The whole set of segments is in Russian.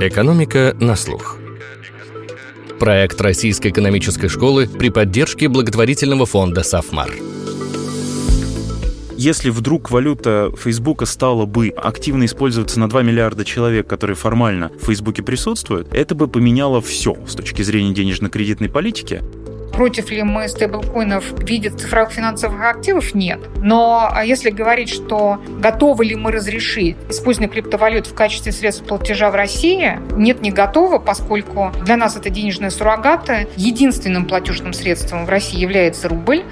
Экономика на слух. Проект Российской экономической школы при поддержке благотворительного фонда «Сафмар». Если вдруг валюта Фейсбука стала бы активно использоваться на 2 миллиарда человек, которые формально в Фейсбуке присутствуют, это бы поменяло все с точки зрения денежно-кредитной политики. Против ли мы стейблкоинов в виде цифровых финансовых активов? Нет. Но а если говорить, что готовы ли мы разрешить использование криптовалют в качестве средств платежа в России, нет, не готовы, поскольку для нас это денежные суррогаты. Единственным платежным средством в России является рубль.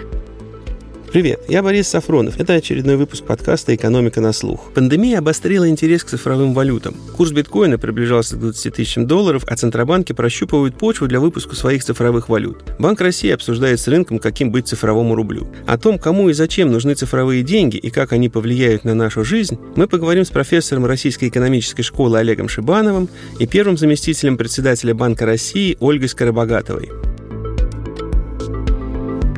Привет, я Борис Сафронов. Это очередной выпуск подкаста «Экономика на слух». Пандемия обострила интерес к цифровым валютам. Курс биткоина приближался к 20 тысячам долларов, а центробанки прощупывают почву для выпуска своих цифровых валют. Банк России обсуждает с рынком, каким быть цифровому рублю. О том, кому и зачем нужны цифровые деньги и как они повлияют на нашу жизнь, мы поговорим с профессором Российской экономической школы Олегом Шибановым и первым заместителем председателя Банка России Ольгой Скоробогатовой.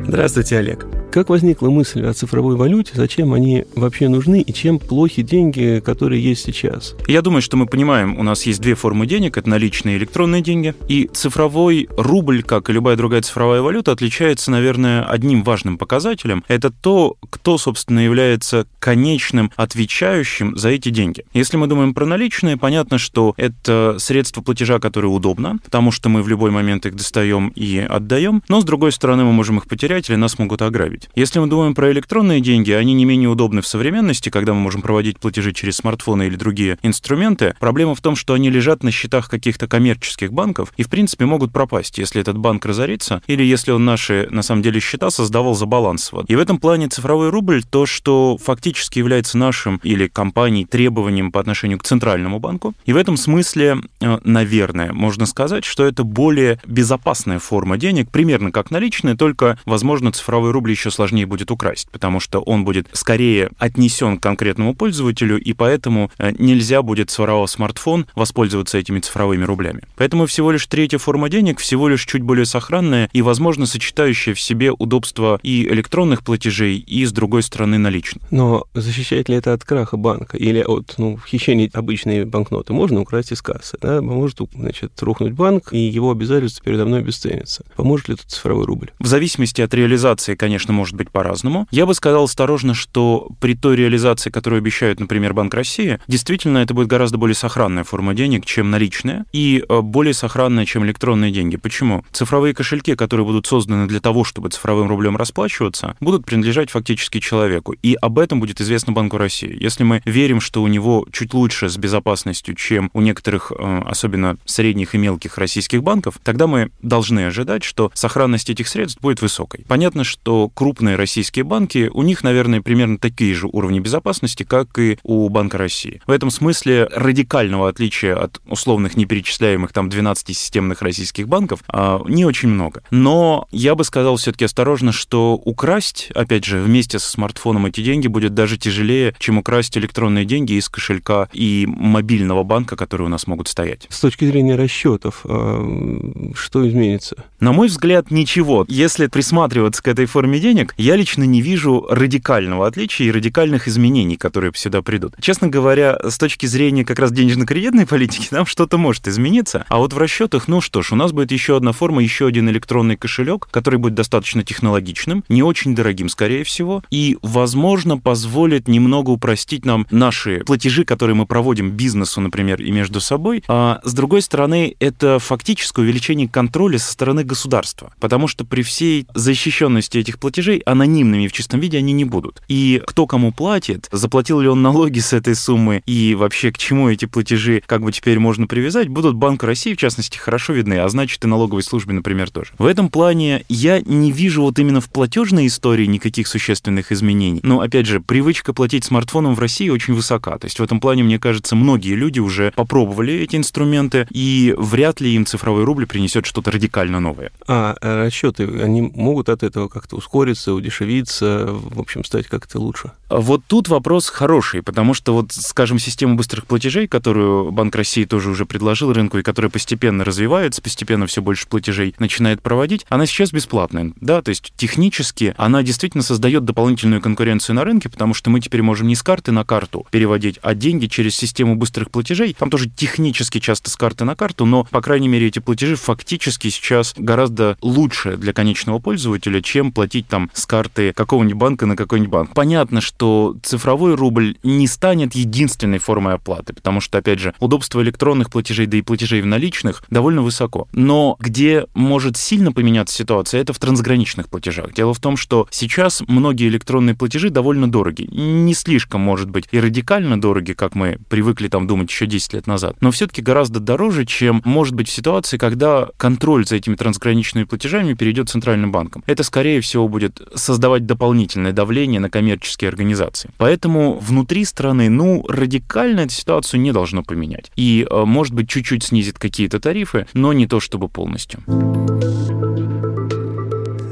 Здравствуйте, Олег. Как возникла мысль о цифровой валюте, зачем они вообще нужны и чем плохи деньги, которые есть сейчас? Я думаю, что мы понимаем, у нас есть две формы денег, это наличные и электронные деньги. И цифровой рубль, как и любая другая цифровая валюта, отличается, наверное, одним важным показателем. Это то, кто, собственно, является конечным отвечающим за эти деньги. Если мы думаем про наличные, понятно, что это средство платежа, которое удобно, потому что мы в любой момент их достаем и отдаем, но, с другой стороны, мы можем их потерять или нас могут ограбить делать. Если мы думаем про электронные деньги, они не менее удобны в современности, когда мы можем проводить платежи через смартфоны или другие инструменты. Проблема в том, что они лежат на счетах каких-то коммерческих банков и, в принципе, могут пропасть, если этот банк разорится или если он наши, на самом деле, счета создавал за баланс. И в этом плане цифровой рубль то, что фактически является нашим или компанией требованием по отношению к центральному банку. И в этом смысле, э, наверное, можно сказать, что это более безопасная форма денег, примерно как наличные, только, возможно, цифровой рубль еще сложнее будет украсть, потому что он будет скорее отнесен к конкретному пользователю, и поэтому э, нельзя будет своровав смартфон воспользоваться этими цифровыми рублями. Поэтому всего лишь третья форма денег, всего лишь чуть более сохранная и, возможно, сочетающая в себе удобства и электронных платежей, и, с другой стороны, наличных. Но защищает ли это от краха банка или от ну, хищения обычной банкноты? Можно украсть из кассы, да? Может, значит, рухнуть банк, и его обязательства передо мной обесценятся. Поможет ли тут цифровой рубль? В зависимости от реализации, конечно, может может быть по-разному. Я бы сказал осторожно, что при той реализации, которую обещают, например, Банк России, действительно это будет гораздо более сохранная форма денег, чем наличная, и э, более сохранная, чем электронные деньги. Почему? Цифровые кошельки, которые будут созданы для того, чтобы цифровым рублем расплачиваться, будут принадлежать фактически человеку. И об этом будет известно Банку России. Если мы верим, что у него чуть лучше с безопасностью, чем у некоторых, э, особенно средних и мелких российских банков, тогда мы должны ожидать, что сохранность этих средств будет высокой. Понятно, что крупные крупные российские банки, у них, наверное, примерно такие же уровни безопасности, как и у Банка России. В этом смысле радикального отличия от условных неперечисляемых там 12 системных российских банков а, не очень много. Но я бы сказал все-таки осторожно, что украсть, опять же, вместе со смартфоном эти деньги будет даже тяжелее, чем украсть электронные деньги из кошелька и мобильного банка, которые у нас могут стоять. С точки зрения расчетов, а, что изменится? На мой взгляд, ничего. Если присматриваться к этой форме денег, денег, я лично не вижу радикального отличия и радикальных изменений, которые сюда придут. Честно говоря, с точки зрения как раз денежно-кредитной политики, там что-то может измениться. А вот в расчетах, ну что ж, у нас будет еще одна форма, еще один электронный кошелек, который будет достаточно технологичным, не очень дорогим, скорее всего, и, возможно, позволит немного упростить нам наши платежи, которые мы проводим бизнесу, например, и между собой. А с другой стороны, это фактическое увеличение контроля со стороны государства, потому что при всей защищенности этих платежей платежей анонимными в чистом виде они не будут. И кто кому платит, заплатил ли он налоги с этой суммы и вообще к чему эти платежи как бы теперь можно привязать, будут Банку России, в частности, хорошо видны, а значит и налоговой службе, например, тоже. В этом плане я не вижу вот именно в платежной истории никаких существенных изменений. Но, опять же, привычка платить смартфоном в России очень высока. То есть в этом плане, мне кажется, многие люди уже попробовали эти инструменты, и вряд ли им цифровой рубль принесет что-то радикально новое. А расчеты, они могут от этого как-то ускориться? Ускориться, удешевиться, в общем, стать как-то лучше? Вот тут вопрос хороший, потому что вот, скажем, система быстрых платежей, которую Банк России тоже уже предложил рынку и которая постепенно развивается, постепенно все больше платежей начинает проводить, она сейчас бесплатная, да, то есть технически она действительно создает дополнительную конкуренцию на рынке, потому что мы теперь можем не с карты на карту переводить, а деньги через систему быстрых платежей. Там тоже технически часто с карты на карту, но, по крайней мере, эти платежи фактически сейчас гораздо лучше для конечного пользователя, чем платить там с карты какого-нибудь банка на какой-нибудь банк. Понятно, что цифровой рубль не станет единственной формой оплаты, потому что, опять же, удобство электронных платежей, да и платежей в наличных довольно высоко. Но где может сильно поменяться ситуация, это в трансграничных платежах. Дело в том, что сейчас многие электронные платежи довольно дороги. Не слишком, может быть, и радикально дороги, как мы привыкли там думать еще 10 лет назад, но все-таки гораздо дороже, чем может быть в ситуации, когда контроль за этими трансграничными платежами перейдет центральным банком. Это, скорее всего, будет создавать дополнительное давление на коммерческие организации. Поэтому внутри страны, ну, радикально эту ситуацию не должно поменять. И, э, может быть, чуть-чуть снизит какие-то тарифы, но не то чтобы полностью.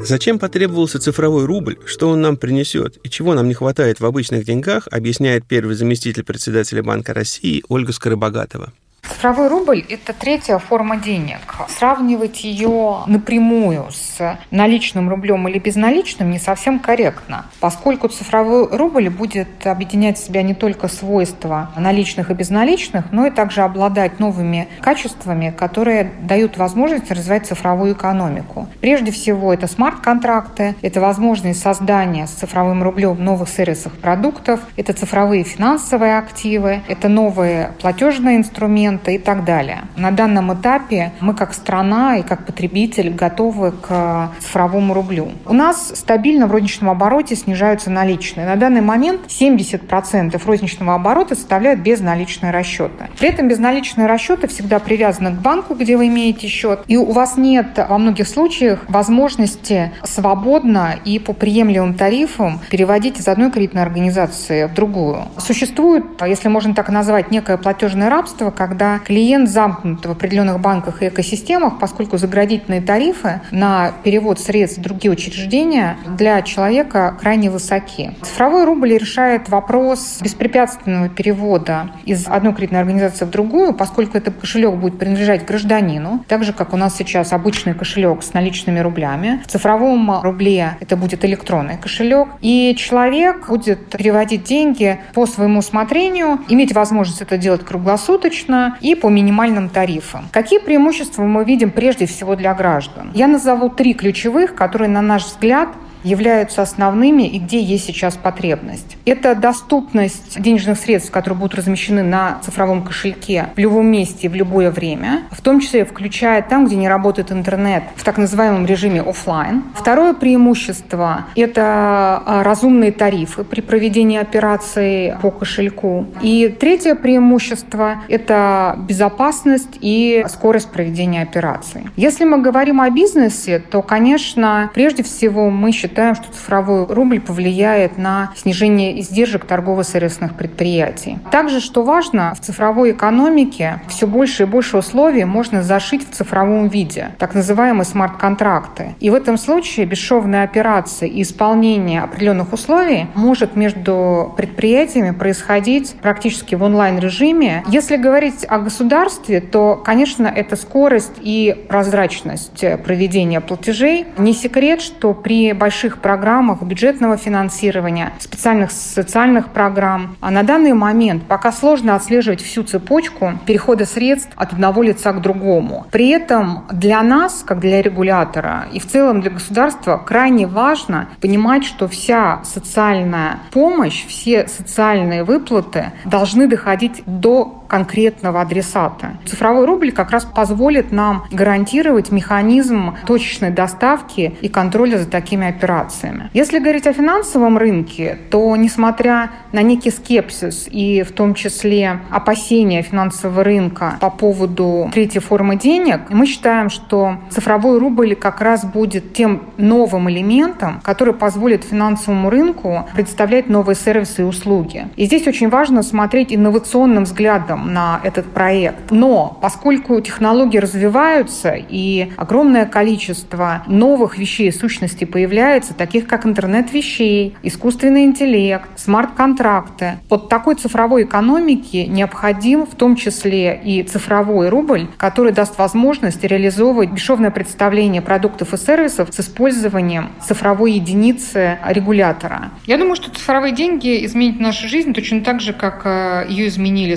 Зачем потребовался цифровой рубль, что он нам принесет и чего нам не хватает в обычных деньгах, объясняет первый заместитель председателя Банка России Ольга Скоробогатова. Цифровой рубль – это третья форма денег. Сравнивать ее напрямую с наличным рублем или безналичным не совсем корректно, поскольку цифровой рубль будет объединять в себя не только свойства наличных и безналичных, но и также обладать новыми качествами, которые дают возможность развивать цифровую экономику. Прежде всего, это смарт-контракты, это возможность создания с цифровым рублем новых сервисов, продуктов, это цифровые финансовые активы, это новые платежные инструменты, клиента и так далее. На данном этапе мы как страна и как потребитель готовы к цифровому рублю. У нас стабильно в розничном обороте снижаются наличные. На данный момент 70% розничного оборота составляют безналичные расчеты. При этом безналичные расчеты всегда привязаны к банку, где вы имеете счет, и у вас нет во многих случаях возможности свободно и по приемлемым тарифам переводить из одной кредитной организации в другую. Существует, если можно так назвать, некое платежное рабство, когда клиент замкнут в определенных банках и экосистемах, поскольку заградительные тарифы на перевод средств в другие учреждения для человека крайне высоки. Цифровой рубль решает вопрос беспрепятственного перевода из одной кредитной организации в другую, поскольку этот кошелек будет принадлежать гражданину, так же, как у нас сейчас обычный кошелек с наличными рублями. В цифровом рубле это будет электронный кошелек, и человек будет переводить деньги по своему усмотрению, иметь возможность это делать круглосуточно, и по минимальным тарифам. Какие преимущества мы видим прежде всего для граждан? Я назову три ключевых, которые, на наш взгляд, являются основными и где есть сейчас потребность. Это доступность денежных средств, которые будут размещены на цифровом кошельке в любом месте в любое время, в том числе включая там, где не работает интернет, в так называемом режиме офлайн. Второе преимущество – это а, разумные тарифы при проведении операций по кошельку. И третье преимущество – это безопасность и скорость проведения операций. Если мы говорим о бизнесе, то, конечно, прежде всего мы считаем, считаем, что цифровой рубль повлияет на снижение издержек торгово-сервисных предприятий. Также, что важно, в цифровой экономике все больше и больше условий можно зашить в цифровом виде, так называемые смарт-контракты. И в этом случае бесшовная операция и исполнение определенных условий может между предприятиями происходить практически в онлайн-режиме. Если говорить о государстве, то, конечно, это скорость и прозрачность проведения платежей. Не секрет, что при больших больших программах бюджетного финансирования, специальных социальных программ. А на данный момент пока сложно отслеживать всю цепочку перехода средств от одного лица к другому. При этом для нас, как для регулятора и в целом для государства, крайне важно понимать, что вся социальная помощь, все социальные выплаты должны доходить до конкретного адресата. Цифровой рубль как раз позволит нам гарантировать механизм точечной доставки и контроля за такими операциями. Если говорить о финансовом рынке, то несмотря на некий скепсис и в том числе опасения финансового рынка по поводу третьей формы денег, мы считаем, что цифровой рубль как раз будет тем новым элементом, который позволит финансовому рынку представлять новые сервисы и услуги. И здесь очень важно смотреть инновационным взглядом на этот проект. Но поскольку технологии развиваются и огромное количество новых вещей сущностей появляется, таких как интернет вещей, искусственный интеллект, смарт-контракты, вот такой цифровой экономике необходим в том числе и цифровой рубль, который даст возможность реализовывать бесшовное представление продуктов и сервисов с использованием цифровой единицы регулятора. Я думаю, что цифровые деньги изменят нашу жизнь точно так же, как э, ее изменили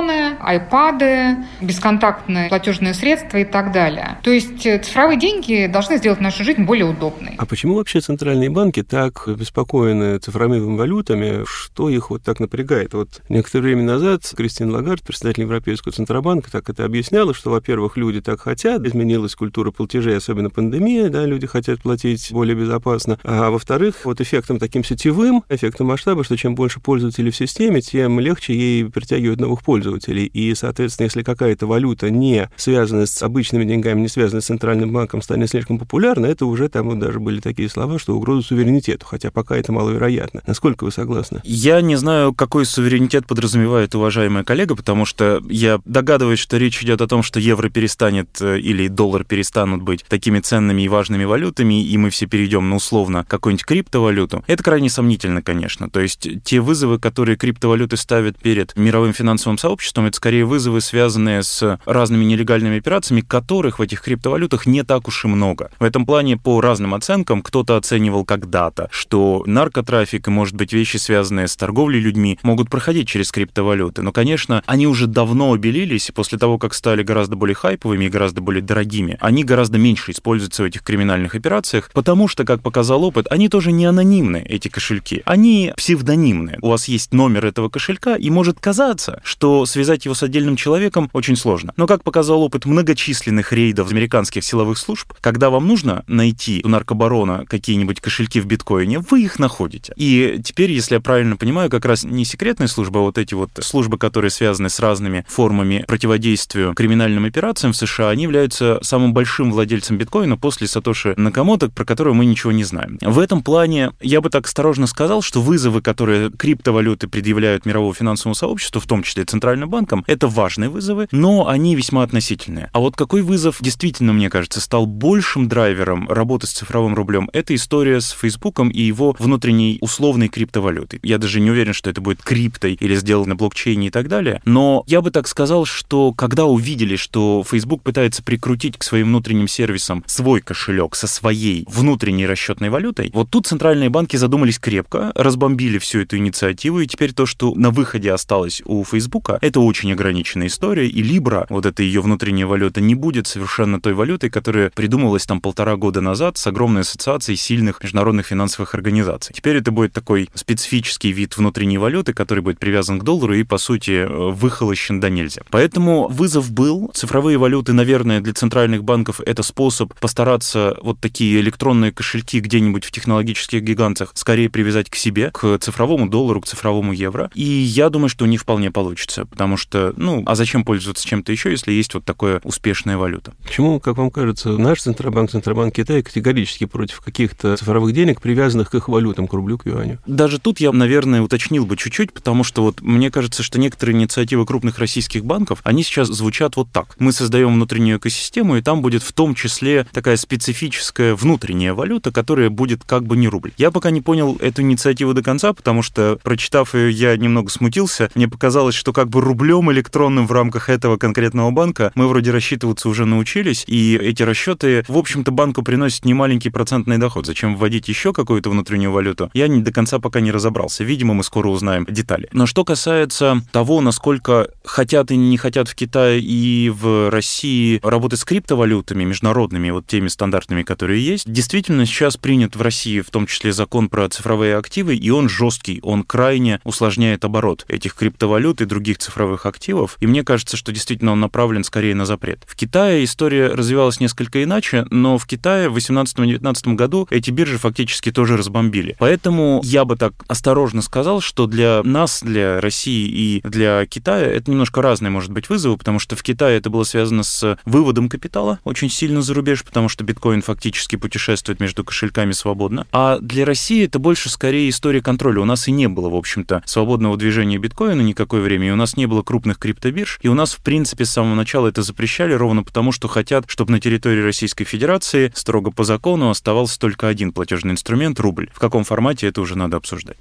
смартфоны, айпады, бесконтактные платежные средства и так далее. То есть э, цифровые деньги должны сделать нашу жизнь более удобной. А почему вообще центральные банки так беспокоены цифровыми валютами? Что их вот так напрягает? Вот некоторое время назад Кристин Лагард, председатель Европейского Центробанка, так это объясняла, что, во-первых, люди так хотят, изменилась культура платежей, особенно пандемия, да, люди хотят платить более безопасно. А во-вторых, вот эффектом таким сетевым, эффектом масштаба, что чем больше пользователей в системе, тем легче ей притягивать новых пользователей. И, соответственно, если какая-то валюта не связанная с обычными деньгами, не связанная с центральным банком, станет слишком популярна, это уже там даже были такие слова, что угроза суверенитету, хотя пока это маловероятно. Насколько вы согласны? Я не знаю, какой суверенитет подразумевает уважаемая коллега, потому что я догадываюсь, что речь идет о том, что евро перестанет э, или доллар перестанут быть такими ценными и важными валютами, и мы все перейдем на условно какую-нибудь криптовалюту. Это крайне сомнительно, конечно. То есть те вызовы, которые криптовалюты ставят перед мировым финансовым сообществом, это скорее вызовы, связанные с разными нелегальными операциями, которых в этих криптовалютах не так уж и много. В этом плане по разным оценкам кто-то оценивал когда-то, что наркотрафик и, может быть, вещи, связанные с торговлей людьми, могут проходить через криптовалюты. Но, конечно, они уже давно обелились, и после того, как стали гораздо более хайповыми и гораздо более дорогими, они гораздо меньше используются в этих криминальных операциях, потому что, как показал опыт, они тоже не анонимны, эти кошельки. Они псевдонимны. У вас есть номер этого кошелька, и может казаться, что связать его с отдельным человеком очень сложно. Но, как показал опыт многочисленных рейдов американских силовых служб, когда вам нужно найти у наркобарона какие-нибудь кошельки в биткоине, вы их находите. И теперь, если я правильно понимаю, как раз не секретная служба, а вот эти вот службы, которые связаны с разными формами противодействия криминальным операциям в США, они являются самым большим владельцем биткоина после Сатоши Накамото, про которого мы ничего не знаем. В этом плане я бы так осторожно сказал, что вызовы, которые криптовалюты предъявляют мировому финансовому сообществу, в том числе Центральным банкам, это важные вызовы, но они весьма относительные. А вот какой вызов действительно, мне кажется, стал большим драйвером работы с цифровым рублем, это история с Фейсбуком и его внутренней условной криптовалютой. Я даже не уверен, что это будет криптой или сделано на блокчейне и так далее, но я бы так сказал, что когда увидели, что Facebook пытается прикрутить к своим внутренним сервисам свой кошелек со своей внутренней расчетной валютой, вот тут центральные банки задумались крепко, разбомбили всю эту инициативу, и теперь то, что на выходе осталось у Фейсбука, это очень ограниченная история, и Libra, вот эта ее внутренняя валюта, не будет совершенно той валютой, которая придумывалась там полтора года назад с огромной ассоциацией сильных международных финансовых организаций. Теперь это будет такой специфический вид внутренней валюты, который будет привязан к доллару и, по сути, выхолощен до нельзя. Поэтому вызов был. Цифровые валюты, наверное, для центральных банков это способ постараться вот такие электронные кошельки где-нибудь в технологических гигантах скорее привязать к себе, к цифровому доллару, к цифровому евро. И я думаю, что не вполне получится, потому что, ну, а зачем пользоваться чем-то еще, если есть вот такое успешная валюта? Почему, как вам кажется, наш Центробанк, Центробанк Китая категорически против каких-то цифровых денег, привязанных к их валютам, к рублю, к юаню? Даже тут я, наверное, уточнил бы чуть-чуть, потому что вот мне кажется, что некоторые инициативы крупных российских банков, они сейчас звучат вот так. Мы создаем внутреннюю экосистему, и там будет в том числе такая специфическая внутренняя валюта, которая будет как бы не рубль. Я пока не понял эту инициативу до конца, потому что, прочитав ее, я немного смутился. Мне показалось, что как бы рублем электронным в рамках этого конкретного банка мы вроде рассчитываться уже научились, и эти расчеты, в общем-то, банку приносят немаленький процентный доход. Зачем вводить еще какую-то внутреннюю валюту? Я не до конца пока не разобрался. Видимо, мы скоро узнаем детали. Но что касается того, насколько хотят и не хотят в Китае и в России работать с криптовалютами международными, вот теми стандартными, которые есть, действительно сейчас принят в России в том числе закон про цифровые активы, и он жесткий, он крайне усложняет оборот этих криптовалют и других цифровых активов, и мне кажется, что действительно он направлен скорее на запрет. В Китае история развивалась несколько иначе, но в Китае в 2018-2019 году эти биржи фактически тоже разбомбили. Поэтому я бы так осторожно сказал, что для нас, для России и для Китая это немножко разные, может быть, вызовы, потому что в Китае это было связано с выводом капитала очень сильно за рубеж, потому что биткоин фактически путешествует между кошельками свободно. А для России это больше скорее история контроля. У нас и не было, в общем-то, свободного движения биткоина никакое время, и у нас нас не было крупных криптобирж, и у нас, в принципе, с самого начала это запрещали ровно потому, что хотят, чтобы на территории Российской Федерации строго по закону оставался только один платежный инструмент – рубль. В каком формате это уже надо обсуждать.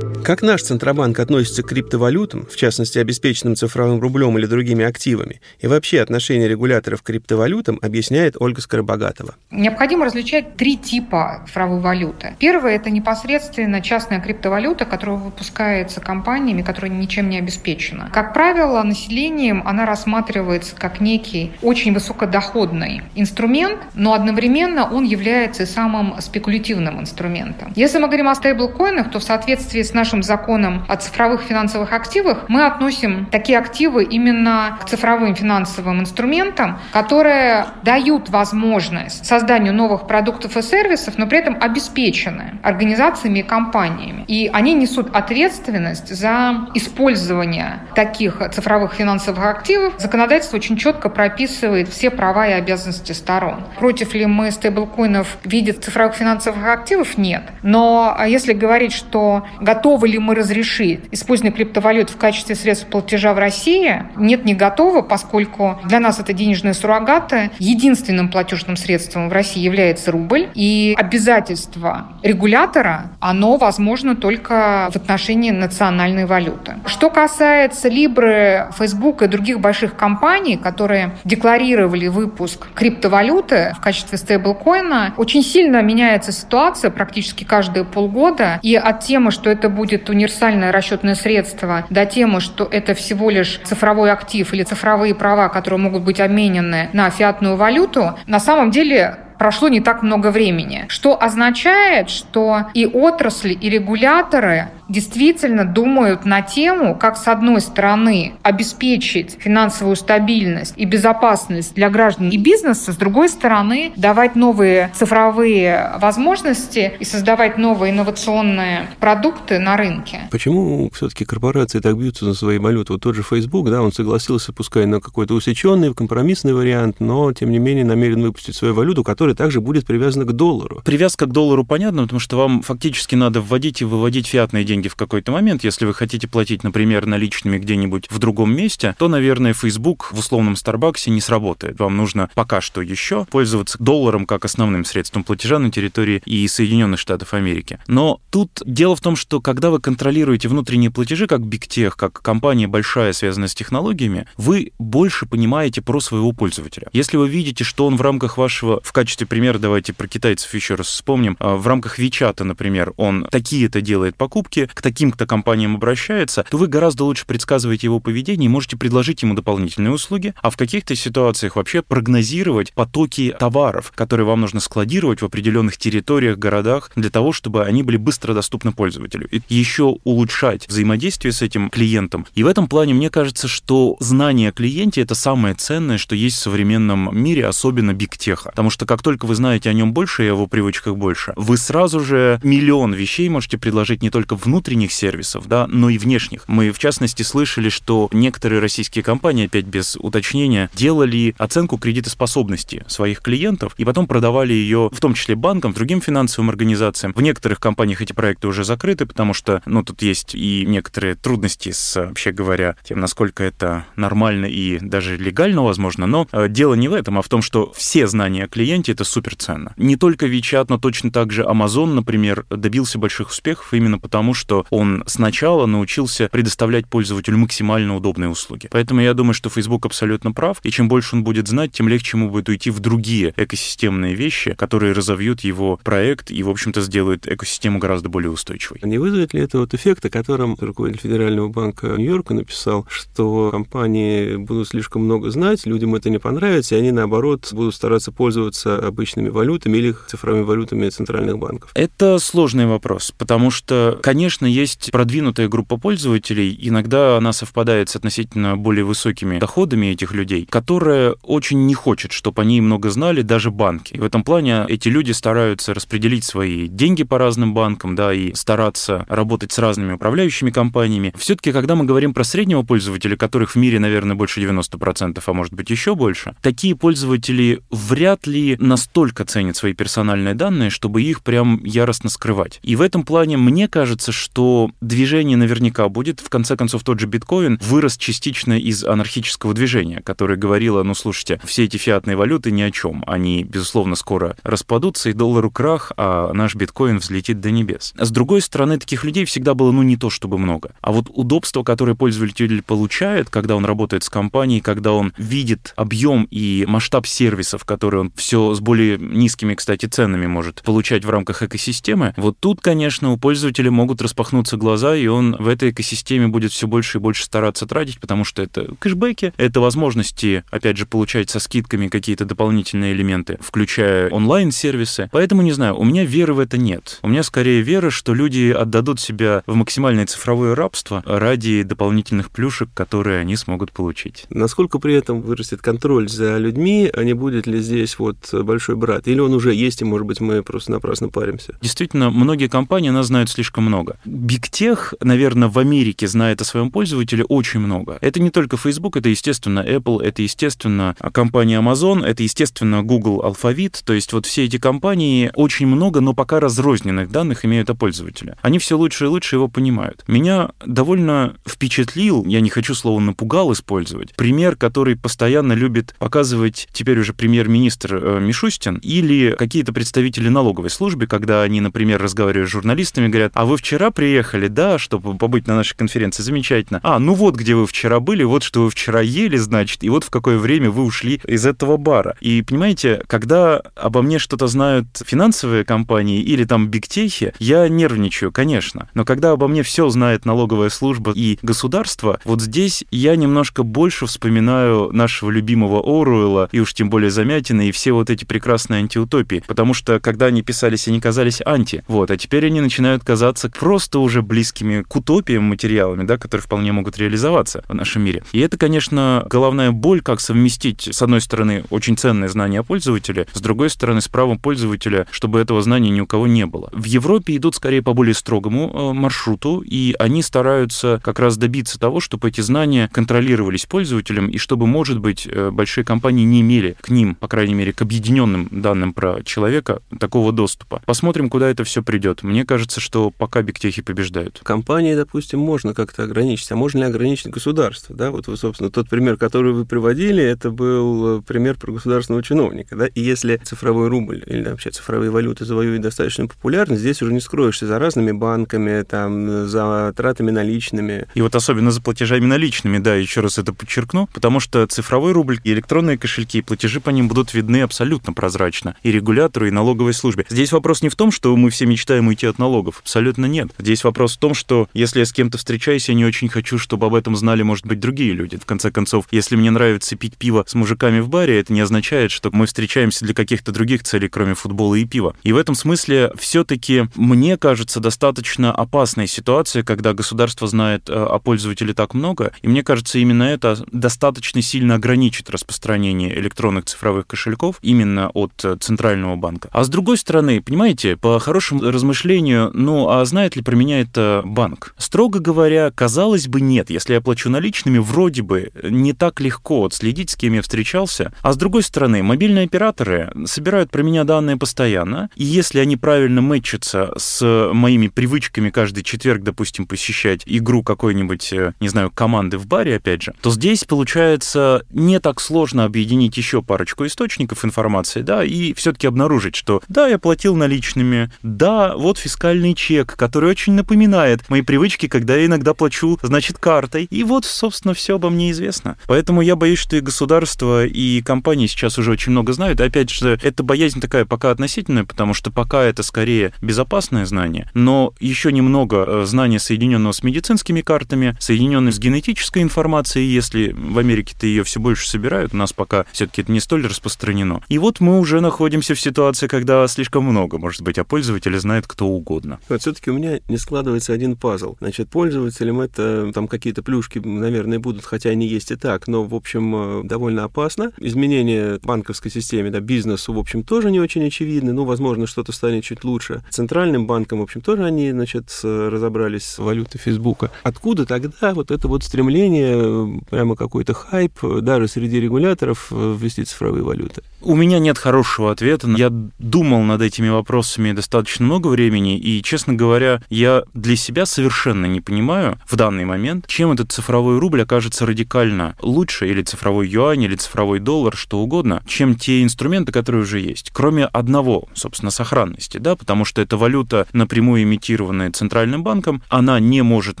Как наш Центробанк относится к криптовалютам, в частности, обеспеченным цифровым рублем или другими активами, и вообще отношение регуляторов к криптовалютам, объясняет Ольга Скоробогатова. Необходимо различать три типа цифровой валюты. Первое – это непосредственно частная криптовалюта, которая выпускается компаниями, которая ничем не обеспечена. Как правило, населением она рассматривается как некий очень высокодоходный инструмент, но одновременно он является самым спекулятивным инструментом. Если мы говорим о стейблкоинах, то в соответствии с нашим нашим законам о цифровых финансовых активах мы относим такие активы именно к цифровым финансовым инструментам, которые дают возможность созданию новых продуктов и сервисов, но при этом обеспечены организациями и компаниями. И они несут ответственность за использование таких цифровых финансовых активов. Законодательство очень четко прописывает все права и обязанности сторон. Против ли мы стейблкоинов в виде цифровых финансовых активов? Нет. Но если говорить, что готовы готовы ли мы разрешить использование криптовалют в качестве средств платежа в России? Нет, не готовы, поскольку для нас это денежные суррогаты. Единственным платежным средством в России является рубль. И обязательство регулятора, оно возможно только в отношении национальной валюты. Что касается Либры, Facebook и других больших компаний, которые декларировали выпуск криптовалюты в качестве стейблкоина, очень сильно меняется ситуация практически каждые полгода. И от темы, что это будет будет универсальное расчетное средство до темы, что это всего лишь цифровой актив или цифровые права, которые могут быть обменены на фиатную валюту, на самом деле прошло не так много времени, что означает, что и отрасли, и регуляторы действительно думают на тему, как с одной стороны обеспечить финансовую стабильность и безопасность для граждан и бизнеса, с другой стороны давать новые цифровые возможности и создавать новые инновационные продукты на рынке. Почему все-таки корпорации так бьются за свои валюты? Вот тот же Facebook, да, он согласился, пускай на какой-то усеченный, компромиссный вариант, но тем не менее намерен выпустить свою валюту, которая которая также будет привязана к доллару. Привязка к доллару понятна, потому что вам фактически надо вводить и выводить фиатные деньги в какой-то момент. Если вы хотите платить, например, наличными где-нибудь в другом месте, то, наверное, Facebook в условном Старбаксе не сработает. Вам нужно пока что еще пользоваться долларом как основным средством платежа на территории и Соединенных Штатов Америки. Но тут дело в том, что когда вы контролируете внутренние платежи, как Big Tech, как компания большая, связанная с технологиями, вы больше понимаете про своего пользователя. Если вы видите, что он в рамках вашего в качестве качестве примера давайте про китайцев еще раз вспомним. А, в рамках Вичата, например, он такие-то делает покупки, к таким-то компаниям обращается, то вы гораздо лучше предсказываете его поведение и можете предложить ему дополнительные услуги, а в каких-то ситуациях вообще прогнозировать потоки товаров, которые вам нужно складировать в определенных территориях, городах, для того, чтобы они были быстро доступны пользователю. И еще улучшать взаимодействие с этим клиентом. И в этом плане мне кажется, что знание о клиенте — это самое ценное, что есть в современном мире, особенно бигтеха. Потому что как только только вы знаете о нем больше и о его привычках больше, вы сразу же миллион вещей можете предложить не только внутренних сервисов, да, но и внешних. Мы, в частности, слышали, что некоторые российские компании, опять без уточнения, делали оценку кредитоспособности своих клиентов и потом продавали ее, в том числе банкам, другим финансовым организациям. В некоторых компаниях эти проекты уже закрыты, потому что, ну, тут есть и некоторые трудности с, вообще говоря, тем, насколько это нормально и даже легально, возможно, но э, дело не в этом, а в том, что все знания о клиенте это супер ценно. Не только WeChat, но точно так же Amazon, например, добился больших успехов именно потому, что он сначала научился предоставлять пользователю максимально удобные услуги. Поэтому я думаю, что Facebook абсолютно прав, и чем больше он будет знать, тем легче ему будет уйти в другие экосистемные вещи, которые разовьют его проект и, в общем-то, сделают экосистему гораздо более устойчивой. Не вызовет ли это вот эффект, о котором руководитель Федерального банка Нью-Йорка написал, что компании будут слишком много знать, людям это не понравится, и они, наоборот, будут стараться пользоваться обычными валютами или цифровыми валютами центральных банков? Это сложный вопрос, потому что, конечно, есть продвинутая группа пользователей, иногда она совпадает с относительно более высокими доходами этих людей, которая очень не хочет, чтобы они много знали, даже банки. И в этом плане эти люди стараются распределить свои деньги по разным банкам, да, и стараться работать с разными управляющими компаниями. Все-таки, когда мы говорим про среднего пользователя, которых в мире, наверное, больше 90%, а может быть еще больше, такие пользователи вряд ли настолько ценят свои персональные данные, чтобы их прям яростно скрывать. И в этом плане мне кажется, что движение наверняка будет. В конце концов, тот же биткоин вырос частично из анархического движения, которое говорило, ну, слушайте, все эти фиатные валюты ни о чем. Они, безусловно, скоро распадутся, и доллару крах, а наш биткоин взлетит до небес. С другой стороны, таких людей всегда было, ну, не то чтобы много. А вот удобство, которое пользователь получает, когда он работает с компанией, когда он видит объем и масштаб сервисов, которые он все с более низкими, кстати, ценами может получать в рамках экосистемы, вот тут, конечно, у пользователя могут распахнуться глаза, и он в этой экосистеме будет все больше и больше стараться тратить, потому что это кэшбэки, это возможности, опять же, получать со скидками какие-то дополнительные элементы, включая онлайн-сервисы. Поэтому, не знаю, у меня веры в это нет. У меня скорее вера, что люди отдадут себя в максимальное цифровое рабство ради дополнительных плюшек, которые они смогут получить. Насколько при этом вырастет контроль за людьми, а не будет ли здесь вот большой брат? Или он уже есть, и, может быть, мы просто напрасно паримся? Действительно, многие компании нас знают слишком много. Tech, наверное, в Америке знает о своем пользователе очень много. Это не только Facebook, это, естественно, Apple, это, естественно, компания Amazon, это, естественно, Google Alphabet. То есть вот все эти компании очень много, но пока разрозненных данных имеют о пользователе. Они все лучше и лучше его понимают. Меня довольно впечатлил, я не хочу слово «напугал» использовать, пример, который постоянно любит показывать теперь уже премьер-министр э, Мишустин или какие-то представители налоговой службы, когда они, например, разговаривают с журналистами, говорят, а вы вчера приехали, да, чтобы побыть на нашей конференции, замечательно. А, ну вот где вы вчера были, вот что вы вчера ели, значит, и вот в какое время вы ушли из этого бара. И понимаете, когда обо мне что-то знают финансовые компании или там бигтехи, я нервничаю, конечно. Но когда обо мне все знает налоговая служба и государство, вот здесь я немножко больше вспоминаю нашего любимого Оруэлла и уж тем более Замятина и все вот эти прекрасные антиутопии. Потому что когда они писались, они казались анти. Вот, а теперь они начинают казаться просто уже близкими к утопиям материалами, да, которые вполне могут реализоваться в нашем мире. И это, конечно, головная боль, как совместить, с одной стороны, очень ценные знания о пользователе, с другой стороны, с правом пользователя, чтобы этого знания ни у кого не было. В Европе идут скорее по более строгому э, маршруту, и они стараются как раз добиться того, чтобы эти знания контролировались пользователем, и чтобы, может быть, э, большие компании не имели к ним, по крайней мере, к объединенным данным про человека, такого доступа. Посмотрим, куда это все придет. Мне кажется, что пока бигтехи побеждают. Компании, допустим, можно как-то ограничить, а можно ли ограничить государство? Да, вот, собственно, тот пример, который вы приводили, это был э, пример про государственного чиновника. Да? И если цифровой рубль или вообще цифровые валюты завоюют достаточно популярность, здесь уже не скроешься за разными банками, там, за тратами наличными. И вот особенно за платежами наличными, да, еще раз это подчеркну, потому что цифровой рубль и электронные кошельки, и платежи по ним будут видны абсолютно прозрачно и регулятору, и налоговой службе. Здесь вопрос не в том, что мы все мечтаем уйти от налогов, абсолютно нет. Здесь вопрос в том, что если я с кем-то встречаюсь, я не очень хочу, чтобы об этом знали, может быть, другие люди. В конце концов, если мне нравится пить пиво с мужиками в баре, это не означает, что мы встречаемся для каких-то других целей, кроме футбола и пива. И в этом смысле все-таки, мне кажется, достаточно опасная ситуация, когда государство знает э, о пользователе так много, и мне кажется, именно это достаточно сильно ограничит распространение электронных цифровых кошельков именно от э, центрального банка. А с другой стороны, понимаете, по хорошему размышлению, ну а знает ли про меня это банк? Строго говоря, казалось бы, нет. Если я плачу наличными, вроде бы не так легко отследить, с кем я встречался. А с другой стороны, мобильные операторы собирают про меня данные постоянно, и если они правильно мэтчатся с моими привычками каждый четверг, допустим, посещать игру какой-нибудь, э, не знаю, команды в баре, опять же, то здесь получается не так сложно объединить еще парочку источников информации, да, и все-таки обнаружить, что да, я платил наличными, да, вот фискальный чек, который очень напоминает мои привычки, когда я иногда плачу, значит, картой, и вот, собственно, все обо мне известно. Поэтому я боюсь, что и государство, и компании сейчас уже очень много знают. Опять же, эта боязнь такая пока относительная, потому что пока это скорее безопасное знание, но еще немного э, знания, соединенного с медицинскими картами, соединенные с генетической информацией, если в Америке-то ее все больше собирают, у нас пока все-таки это не столь распространено. И вот мы уже находимся в ситуации, когда слишком много, может быть, а пользователи знают кто угодно. Вот все-таки у меня не складывается один пазл. Значит, пользователям это там какие-то плюшки, наверное, будут, хотя они есть и так, но, в общем, э, довольно опасно. Изменения банковской системе, да, бизнесу, в общем, тоже не очень очевидны. Ну, возможно, что-то станет чуть лучше. Центральным банкам, в общем, тоже они, значит, разобрались с валютой Фейсбука. Откуда тогда вот это вот стремление, прямо какой-то хайп, даже среди регуляторов, ввести цифровые валюты? У меня нет хорошего ответа. Я думал над этими вопросами достаточно много времени, и, честно говоря, я для себя совершенно не понимаю в данный момент, чем этот цифровой рубль окажется радикально лучше, или цифровой юань, или цифровой доллар, что угодно, чем те инструменты, которые уже есть. Кроме одного, собственно, сохранности, да, потому что эта валюта напрямую имитированная Центральным банком, она не может,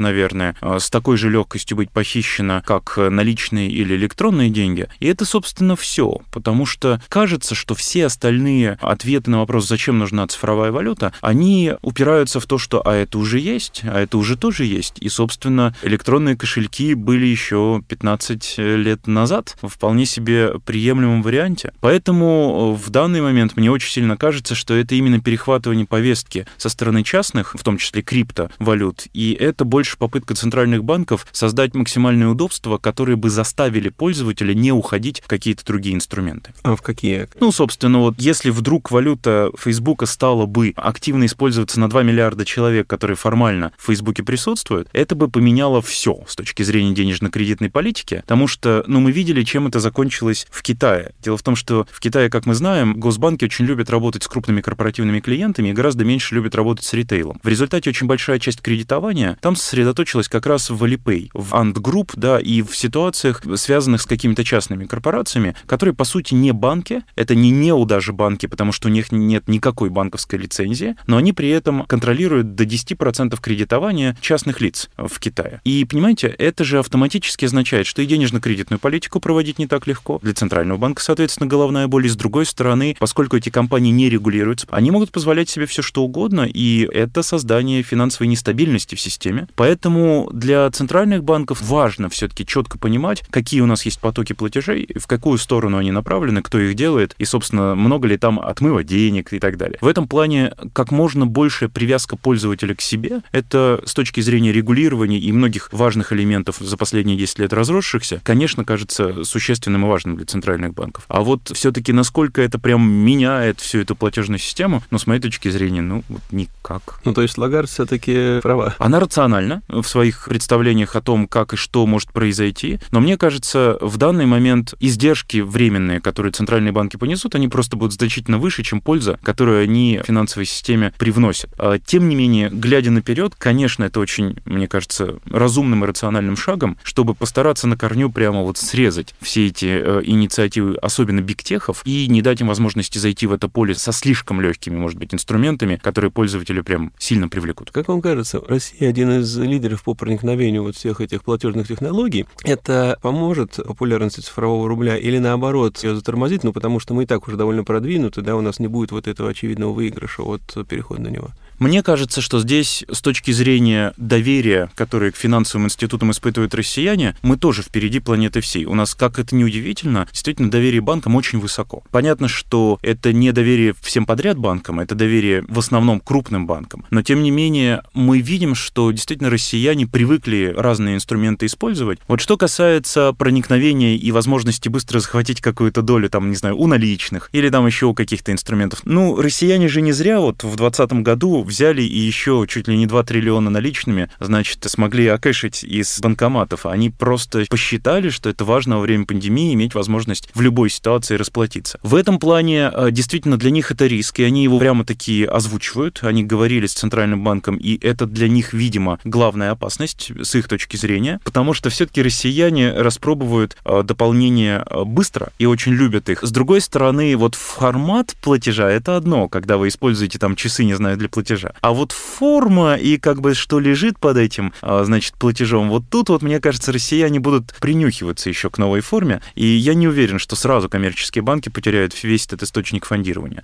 наверное, э, с такой же легкостью быть похищена, как наличные или электронные деньги. И это, собственно, все, потому что кажется, что все остальные ответы на вопрос, зачем нужна цифровая валюта, они упираются в то, что а это уже есть, а это уже тоже есть. И, собственно, электронные кошельки были еще 15 лет назад в вполне себе приемлемом варианте. Поэтому в данный момент мне очень сильно кажется, что это именно перехватывание повестки со стороны частных, в том числе криптовалют, и это больше попытка центральных банков создать максимальное удобство, которые бы заставили пользователя не уходить в какие-то другие инструменты. А в какие? Ну, собственно, вот если вдруг валюта Фейсбука стала бы активно использоваться на 2 миллиарда человек, которые формально в Фейсбуке присутствуют, это бы поменяло все с точки зрения денежно-кредитной политики, потому что, ну, мы видели, чем это закончилось в Китае. Дело в том, что в Китае, как мы знаем, госбанки очень любят работать с крупными корпоративными клиентами и гораздо меньше любят работать с ритейлом. В результате очень большая часть кредитования там сосредоточилась как раз в Alipay, в Ant Group, да, и в ситуациях, связанных с какими-то частными корпорациями, которые, по сути, не банки, это не неу даже банки, потому что у них нет никакой банковской лицензии, но они при этом контролируют до 10% кредитования частных лиц в Китае. И, понимаете, это же автоматически означает, что и денежно-кредитную политику проводить не так легко. Для Центрального банка, соответственно, головная боль. И с другой стороны, поскольку эти компании не регулируются, они могут позволять себе все что угодно, и это создание финансовой нестабильности в системе. Поэтому для центральных банков важно все-таки четко понимать, какие у нас есть потоки платежей, в какую сторону они направлены, кто их делает, и, собственно, много ли там отмыва денег и так далее. В этом плане как можно большая привязка пользователя к себе, это с точки зрения регулирования и многих важных элементов за последние 10 лет разросшихся, конечно, кажется существенным и важным для центральных банков. А вот все-таки насколько это прям меняет всю эту платежную систему, ну, с моей точки зрения, ну, вот никак. Ну, то есть Лагард все-таки права. Она рациональна в своих представлениях о том, как и что может произойти, но мне кажется, в данный момент издержки временные, которые центральные банки понесут, они просто будут значительно выше, чем польза, которую они финансовой системе привносят. А, тем не менее, глядя наперед, конечно, это очень, мне кажется, разумным и рациональным шагом, чтобы постараться на корню прямо вот срезать все эти э, инициативы, особенно бигтехов, и не дать им возможности зайти в это поле со слишком легкими, может быть, инструментами, которые пользователи прям сильно привлекут. Как вам кажется, Россия один из лидеров по проникновению вот всех этих платежных технологий. Это поможет популярности цифрового рубля или наоборот ее затормозит, ну потому что мы и так уже довольно продвинуты, да, у нас не будет вот этого очевидного выигрыша от перехода на него. Мне кажется, что здесь с точки зрения доверия, которое к финансовым институтам испытывают россияне, мы тоже впереди планеты всей. У нас, как это ни удивительно, действительно доверие банкам очень высоко. Понятно, что это не доверие всем подряд банкам, это доверие в основном крупным банкам. Но, тем не менее, мы видим, что действительно россияне привыкли разные инструменты использовать. Вот что касается проникновения и возможности быстро захватить какую-то долю, там, не знаю, у наличных или там еще у каких-то инструментов. Ну, россияне же не зря вот в 2020 году взяли и еще чуть ли не 2 триллиона наличными, значит, смогли окэшить из банкоматов. Они просто посчитали, что это важно во время пандемии иметь возможность в любой ситуации расплатиться. В этом плане э, действительно для них это риск, и они его прямо таки озвучивают. Они говорили с Центральным банком, и это для них, видимо, главная опасность с их точки зрения, потому что все-таки россияне распробуют э, дополнение э, быстро и очень любят их. С другой стороны, вот формат платежа это одно, когда вы используете там часы, не знаю, для платежа, платежа. А вот форма и как бы что лежит под этим, а, значит, платежом, вот тут вот, мне кажется, россияне будут принюхиваться еще к новой форме, и я не уверен, что сразу коммерческие банки потеряют весь этот источник фондирования.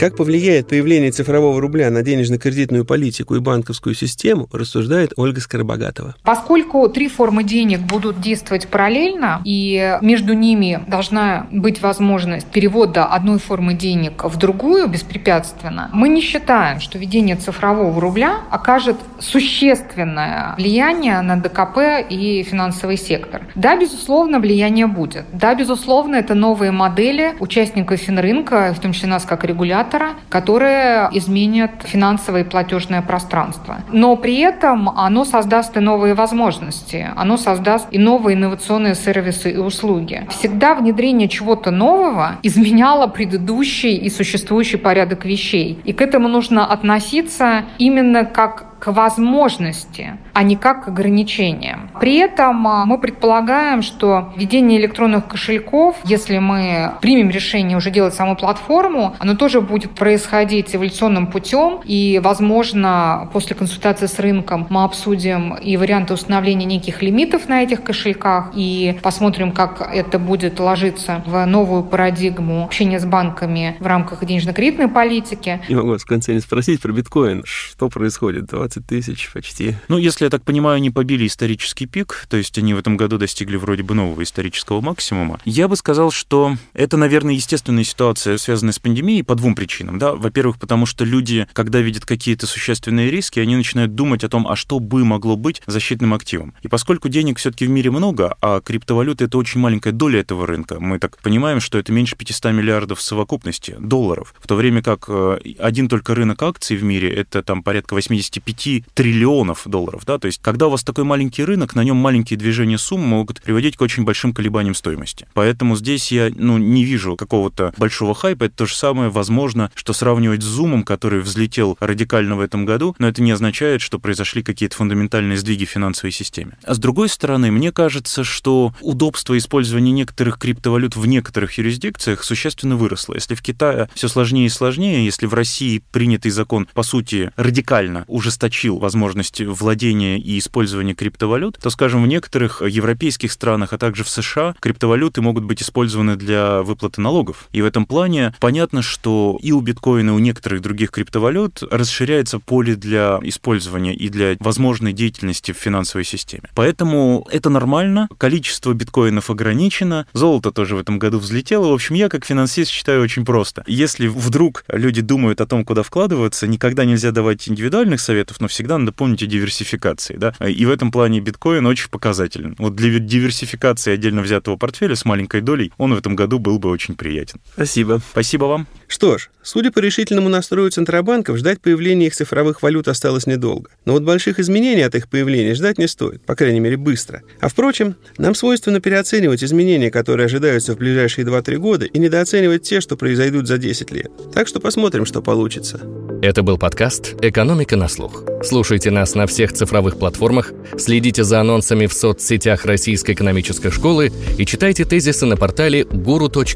Как повлияет появление цифрового рубля на денежно-кредитную политику и банковскую систему, рассуждает Ольга Скоробогатова. Поскольку три формы денег будут действовать параллельно, и между ними должна быть возможность перевода одной формы денег в другую беспрепятственно, мы не считаем, что введение цифрового рубля окажет существенное влияние на ДКП и финансовый сектор. Да, безусловно, влияние будет. Да, безусловно, это новые модели участников финрынка, в том числе нас как регулятора, регулятора, которые изменят финансовое и платежное пространство. Но при этом оно создаст и новые возможности, оно создаст и новые инновационные сервисы и услуги. Всегда внедрение чего-то нового изменяло предыдущий и существующий порядок вещей. И к этому нужно относиться именно как к возможности, а не как к ограничениям. При этом а, мы предполагаем, что введение электронных кошельков, если мы примем решение уже делать саму платформу, оно тоже будет происходить эволюционным путем. И, возможно, после консультации с рынком мы обсудим и варианты установления неких лимитов на этих кошельках, и посмотрим, как это будет ложиться в новую парадигму общения с банками в рамках денежно-кредитной политики. Не могу в конце не спросить про биткоин. Что происходит? 20 тысяч почти. Ну, если я так понимаю, они побили исторический пик, то есть они в этом году достигли вроде бы нового исторического максимума. Я бы сказал, что это, наверное, естественная ситуация, связанная с пандемией, по двум причинам. Да? Во-первых, потому что люди, когда видят какие-то существенные риски, они начинают думать о том, а что бы могло быть защитным активом. И поскольку денег все-таки в мире много, а криптовалюта это очень маленькая доля этого рынка, мы так понимаем, что это меньше 500 миллиардов в совокупности долларов, в то время как э, один только рынок акций в мире это там порядка 85 10 триллионов долларов, да, то есть когда у вас такой маленький рынок, на нем маленькие движения сумм могут приводить к очень большим колебаниям стоимости. Поэтому здесь я, ну, не вижу какого-то большого хайпа, это то же самое, возможно, что сравнивать с Zoom, который взлетел радикально в этом году, но это не означает, что произошли какие-то фундаментальные сдвиги в финансовой системе. А с другой стороны, мне кажется, что удобство использования некоторых криптовалют в некоторых юрисдикциях существенно выросло. Если в Китае все сложнее и сложнее, если в России принятый закон, по сути, радикально ужесточен ужесточил возможность владения и использования криптовалют, то, скажем, в некоторых европейских странах, а также в США криптовалюты могут быть использованы для выплаты налогов. И в этом плане понятно, что и у биткоина, и у некоторых других криптовалют расширяется поле для использования и для возможной деятельности в финансовой системе. Поэтому это нормально, количество биткоинов ограничено, золото тоже в этом году взлетело. В общем, я как финансист считаю очень просто. Если вдруг люди думают о том, куда вкладываться, никогда нельзя давать индивидуальных советов, но всегда надо помнить о диверсификации, да, и в этом плане биткоин очень показателен. Вот для диверсификации отдельно взятого портфеля с маленькой долей он в этом году был бы очень приятен. Спасибо. Спасибо вам. Что ж, судя по решительному настрою Центробанков, ждать появления их цифровых валют осталось недолго. Но вот больших изменений от их появления ждать не стоит, по крайней мере, быстро. А впрочем, нам свойственно переоценивать изменения, которые ожидаются в ближайшие 2-3 года, и недооценивать те, что произойдут за 10 лет. Так что посмотрим, что получится. Это был подкаст «Экономика на слух». Слушайте нас на всех цифровых платформах, следите за анонсами в соцсетях Российской экономической школы и читайте тезисы на портале guru.nes.ru.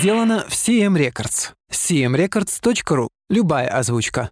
Сделано в CM Records. cmrecords.ru. Любая озвучка.